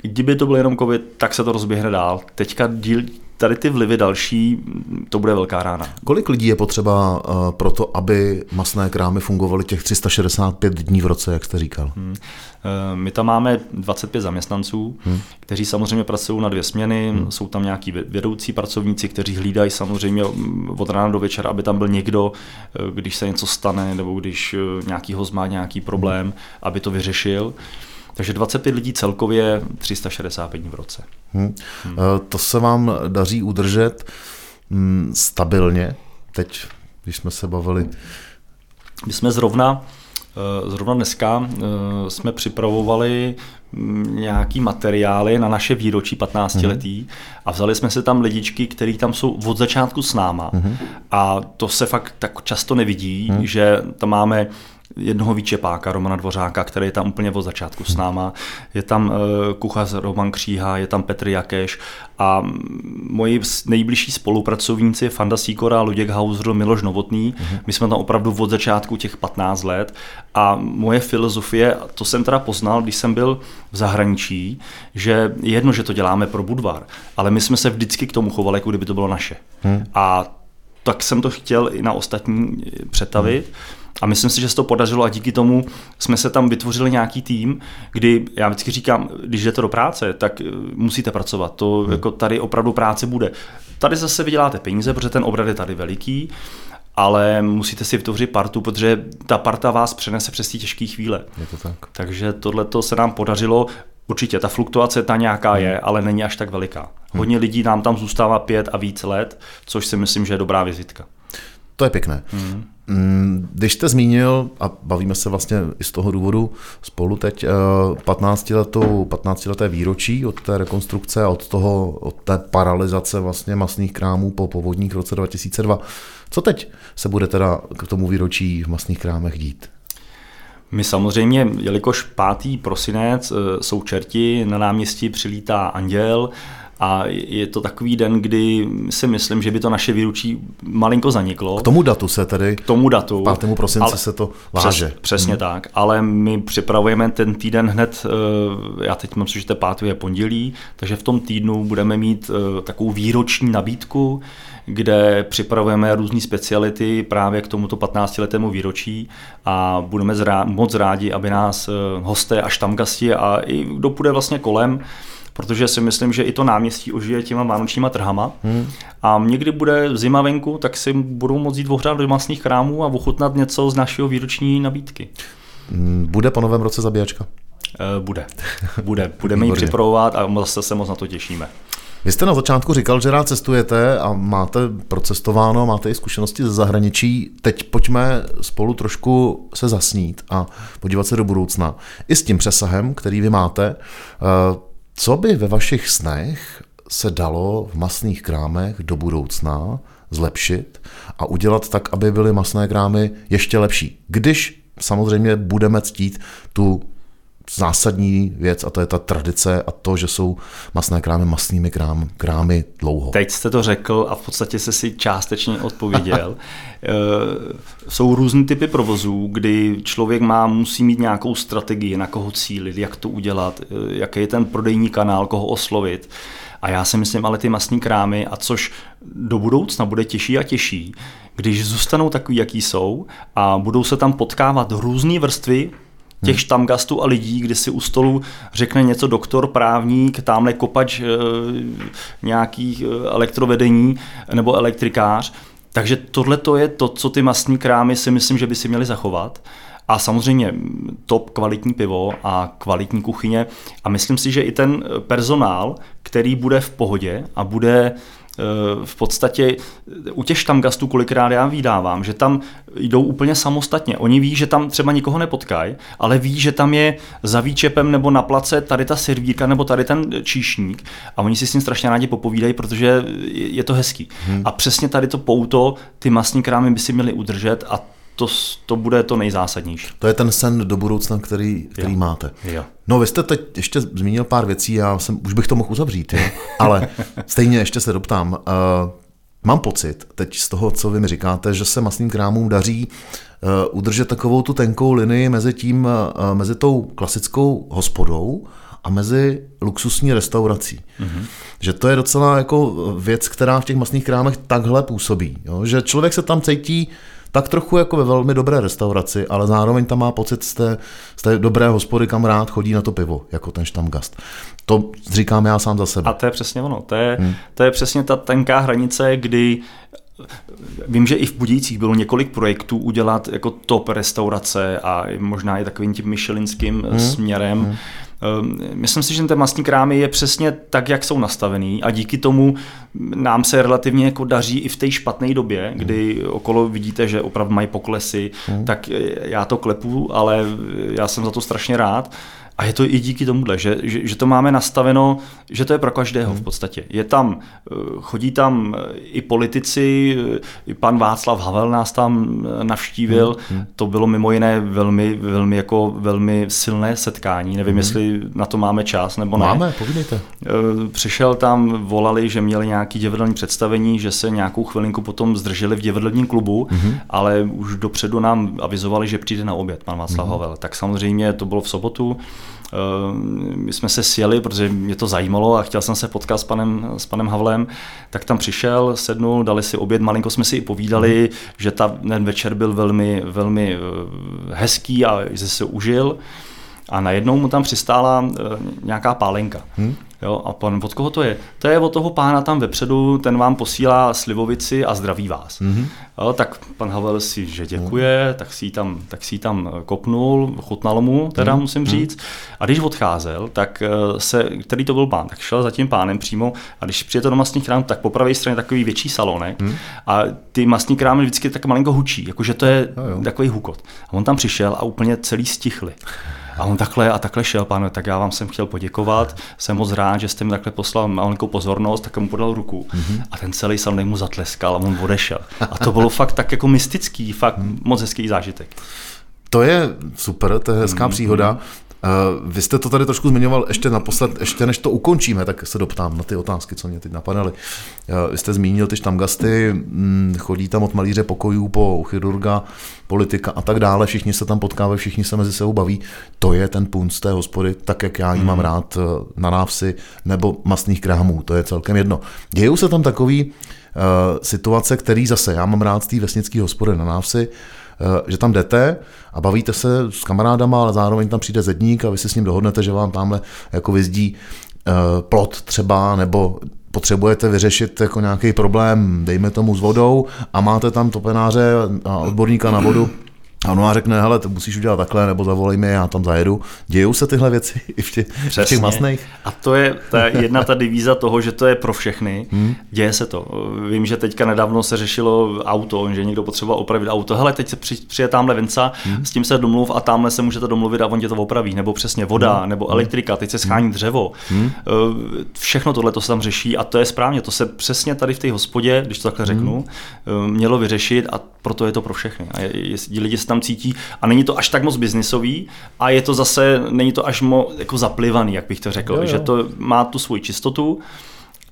Kdyby to byl jenom covid, tak se to rozběhne dál. Teďka díl, tady ty vlivy další, to bude velká rána.
Kolik lidí je potřeba uh, pro to, aby masné krámy fungovaly těch 365 dní v roce, jak jste říkal? Hmm.
Eh, my tam máme 25 zaměstnanců, hmm. kteří samozřejmě pracují na dvě směny, hmm. jsou tam nějaký vedoucí pracovníci, kteří hlídají samozřejmě mm, od rána do večera, aby tam byl někdo, eh, když se něco stane, nebo když nějaký host má nějaký problém, hmm. aby to vyřešil. Takže 25 lidí celkově, 365 dní v roce. Hmm.
Hmm. To se vám daří udržet hm, stabilně? Teď, když jsme se bavili.
My jsme zrovna, eh, zrovna dneska eh, jsme připravovali hm, nějaký materiály na naše výročí 15 hmm. letý a vzali jsme se tam lidičky, které tam jsou od začátku s náma hmm. a to se fakt tak často nevidí, hmm. že tam máme jednoho výčepáka, Romana Dvořáka, který je tam úplně od začátku s náma. Je tam uh, kuchař Roman Kříha, je tam Petr Jakeš a moji nejbližší spolupracovníci Fanda Sikora, Luděk Hauser, Miloš Novotný. Uh-huh. My jsme tam opravdu od začátku těch 15 let a moje filozofie, to jsem teda poznal, když jsem byl v zahraničí, že jedno, že to děláme pro Budvar, ale my jsme se vždycky k tomu chovali, jako kdyby to bylo naše. Hmm. A tak jsem to chtěl i na ostatní přetavit. Hmm. A myslím si, že se to podařilo a díky tomu jsme se tam vytvořili nějaký tým, kdy já vždycky říkám, když jdete do práce, tak eh, musíte pracovat. To hmm. jako tady opravdu práce bude. Tady zase vyděláte peníze, protože ten obrat je tady veliký, ale musíte si vytvořit partu, protože ta parta vás přenese přes ty těžké chvíle.
Je to tak.
Takže tohle se nám podařilo. Určitě, ta fluktuace ta nějaká je, ale není až tak veliká. Hodně lidí nám tam zůstává pět a víc let, což si myslím, že je dobrá vizitka.
To je pěkné. Hmm. Když jste zmínil, a bavíme se vlastně i z toho důvodu spolu teď, 15, letou, 15 leté výročí od té rekonstrukce a od, toho, od té paralizace vlastně masných krámů po povodních v roce 2002. Co teď se bude teda k tomu výročí v masných krámech dít?
My samozřejmě, jelikož 5. prosinec e, jsou čerti, na náměstí přilítá anděl, a je to takový den, kdy si myslím, že by to naše výručí malinko zaniklo.
K tomu datu se tedy.
K tomu datu.
5. prosinci ale, se to váže.
Přes, přesně hmm. tak, ale my připravujeme ten týden hned, e, já teď mám že to 5. je pondělí, takže v tom týdnu budeme mít e, takovou výroční nabídku, kde připravujeme různé speciality právě k tomuto 15-letému výročí a budeme zrá- moc rádi, aby nás eh, hosté a štamgasti a i kdo půjde vlastně kolem, protože si myslím, že i to náměstí ožije těma vánočníma trhama. Hmm. A někdy bude zima venku, tak si budou moct jít ohřát do masných krámů a ochutnat něco z našeho výroční nabídky.
Hmm, bude po novém roce zabíjačka?
Eh, bude. Bude. Budeme ji připravovat a zase se moc na to těšíme.
Vy jste na začátku říkal, že rád cestujete a máte procestováno, máte i zkušenosti ze zahraničí. Teď pojďme spolu trošku se zasnít a podívat se do budoucna. I s tím přesahem, který vy máte, eh, co by ve vašich snech se dalo v masných krámech do budoucna zlepšit a udělat tak, aby byly masné krámy ještě lepší. Když samozřejmě budeme ctít tu zásadní věc a to je ta tradice a to, že jsou masné krámy masnými krám, krámy dlouho.
Teď jste to řekl a v podstatě se si částečně odpověděl. Eh, jsou různé typy provozů, kdy člověk má, musí mít nějakou strategii, na koho cílit, jak to udělat, eh, jaký je ten prodejní kanál, koho oslovit. A já si myslím, ale ty masní krámy, a což do budoucna bude těžší a těžší, když zůstanou takový, jaký jsou a budou se tam potkávat různé vrstvy těch štamgastů a lidí, kdy si u stolu řekne něco doktor, právník, tamhle kopač e, nějakých eh, elektrovedení nebo elektrikář. Takže tohle to je to, co ty masní krámy si myslím, že by si měli zachovat. A samozřejmě top kvalitní pivo a kvalitní kuchyně. A myslím si, že i ten personál, který bude v pohodě a bude v podstatě u těch štamgastů kolikrát já vydávám, že tam jdou úplně samostatně. Oni ví, že tam třeba nikoho nepotkají, ale ví, že tam je za výčepem nebo na place tady ta servírka nebo tady ten číšník a oni si s ním strašně rádi popovídají, protože je to hezký. Hmm. A přesně tady to pouto ty masní krámy by si měly udržet a to, to bude to nejzásadnější.
To je ten sen do budoucna, který, který
jo.
máte.
Jo.
No vy jste teď ještě zmínil pár věcí, já jsem, už bych to mohl uzavřít, jo? ale stejně ještě se doptám. Uh, mám pocit teď z toho, co vy mi říkáte, že se masným krámům daří uh, udržet takovou tu tenkou linii mezi tím, uh, mezi tou klasickou hospodou a mezi luxusní restaurací. Mm-hmm. Že to je docela jako věc, která v těch masných krámech takhle působí. Jo? Že člověk se tam cítí tak trochu jako ve velmi dobré restauraci, ale zároveň tam má pocit z té, z té dobré hospody, kam rád chodí na to pivo, jako ten štamgast. To říkám já sám za sebe.
A to je přesně ono. To je, hmm. to je přesně ta tenká hranice, kdy Vím, že i v Budících bylo několik projektů udělat jako top restaurace a možná i takovým tím myšelinským hmm. směrem. Hmm. Ehm, myslím si, že ten masní krámy je přesně tak, jak jsou nastavený a díky tomu nám se relativně jako daří i v té špatné době, kdy okolo vidíte, že opravdu mají poklesy, hmm. tak já to klepu, ale já jsem za to strašně rád A je to i díky tomuhle, že, že, že to máme nastaveno, že to je pro každého v hmm. podstatě. Je tam, eh, chodí tam eh, i politici, eh, i pan Václav Havel nás tam navštívil. Hmm. To bylo mimo jiné velmi, velmi, jako, velmi silné setkání. Nevím, hmm. jestli na to máme čas nebo
ne. Máme, povídejte.
Přišel tam, volali, že měli nějaký divadelní představení, že se nějakou chvilinku potom zdrželi v divadelním klubu, hmm. ale už dopředu nám avizovali, že přijde na oběd pan Václav hmm. Havel. Tak samozřejmě to bylo v sobotu. Eh, my jsme se sjeli, protože mě to zajímalo a chtěl jsem se potkat s panem, s panem Havlem, tak tam přišel, sednul, dali si oběd, malinko jsme si i povídali, mm. že ta, ten večer byl velmi, velmi eh, hezký a že se užil. A najednou mu tam přistála eh, nějaká pálenka. Hmm. Jo, a pan, od koho to je? To je od toho pána tam vepředu, ten vám posílá slivovici a zdraví vás. Mm-hmm. Jo, tak pan Havel si, že děkuje, mm. tak si tam, tak si tam kopnul, chutnalo mu, teda mm. musím říct. A když odcházel, tak eh, se, který to byl pán, tak šel za tím pánem přímo a když přijete do masních krám, tak po pravé straně takový větší salonek mm. a ty masní krámy vždycky tak malinko hučí, jakože to je jo. takový hukot. A on tam přišel a úplně celý stichli. A on takhle a takhle šel, pane, tak já vám jsem chtěl poděkovat, jsem moc rád, že jste mi takhle poslal malinkou pozornost, tak mu podal ruku. Mm-hmm. A ten celý salon mu zatleskal a on odešel. A to bylo fakt tak jako mystický, fakt mm. moc hezký zážitek.
To je super, to je hezká mm-hmm. příhoda. Eh, vy jste to tady trošku zmiňoval ještě naposled, ještě než to ukončíme, tak se doptám na ty otázky, co mě teď napadaly. Eh, vy jste zmínil ty štamgasty, mm, chodí tam od malíře pokojů po chirurga, politika a tak dále, všichni se tam potkávají, všichni se mezi sebou baví. To je ten punc té hospody, tak jak já ji mám hmm. rád eh, na návsi nebo masných krámů, to je celkem jedno. Dějou se tam takový uh, situace, který zase, já mám rád z té vesnické hospody na návsi, Eh, že tam jdete a bavíte se s kamarádama, ale zároveň tam přijde zedník a vy si s ním dohodnete, že vám tamhle jako vyzdí eh, plot třeba, nebo potřebujete vyřešit jako nějaký problém, dejme tomu s vodou a máte tam topenáře a odborníka na vodu, a ono a řekne, hele, to musíš udělat takhle, nebo zavolej mi, já tam zajedu. Dějou se tyhle věci i v těch, v těch masných?
A to je ta jedna ta divíza toho, že to je pro všechny. Hmm. Děje se to. Vím, že teďka nedávno se řešilo auto, že někdo potřeboval opravit auto. Hele, teď se při, přijde tamhle Venca, hmm. s tím se domluv a tamhle se můžete domluvit a on tě to opraví. Nebo přesně voda, hmm. nebo elektrika, teď se schání hmm. dřevo. Hmm. Eh, všechno tohle to se tam řeší a to je správně. To se přesně tady v té hospodě, když to takhle hmm. řeknu, hmm. mělo vyřešit a proto je to pro všechny. A je, je, lidi se tam cítí a není to až tak moc biznisový a je to zase, není to až moc jako zaplivaný, jak bych to řekl, jo, jo. že to má tu svoji čistotu,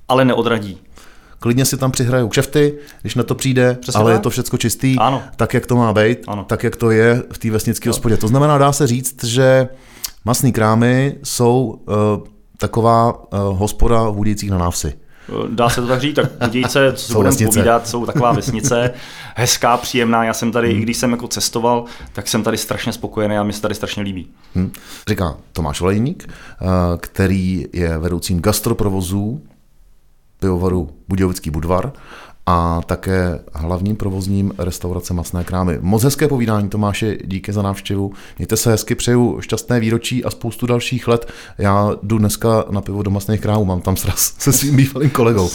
ale neodradí.
Klidně si tam přihrajou kšefty, když na to přijde, Přesně ale tak? je to všechno čistý, ano. tak jak to má být, ano. tak jak to je v té vesnické hospodě. To znamená, dá se říct, že masné krámy jsou uh, taková uh, hospoda vůdících na návsi.
Dá se to tak říct, tak Budějce, co si budeme povídat, jsou taková vesnice, hezká, příjemná. Já jsem tady, hmm. i když jsem jako cestoval, tak jsem tady strašně spokojený a mi se tady strašně líbí. Hmm.
Říká Tomáš Olejník, eh, který je vedoucím gastroprovozů pivovaru Budějovický Budvar a také hlavním provozním restaurace Masné krámy. Moc hezké povídání, Tomáši, díky za návštěvu. Mějte se hezky, přeju šťastné výročí a spoustu dalších let. Já jdu dneska na pivo do Masných krámů, mám tam sraz se svým bývalým kolegou.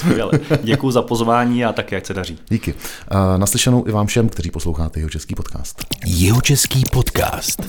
Děkuji za pozvání a také, jak se daří.
Díky. Naslyšenou i vám všem, kteří posloucháte jeho český podcast.
Jeho český podcast.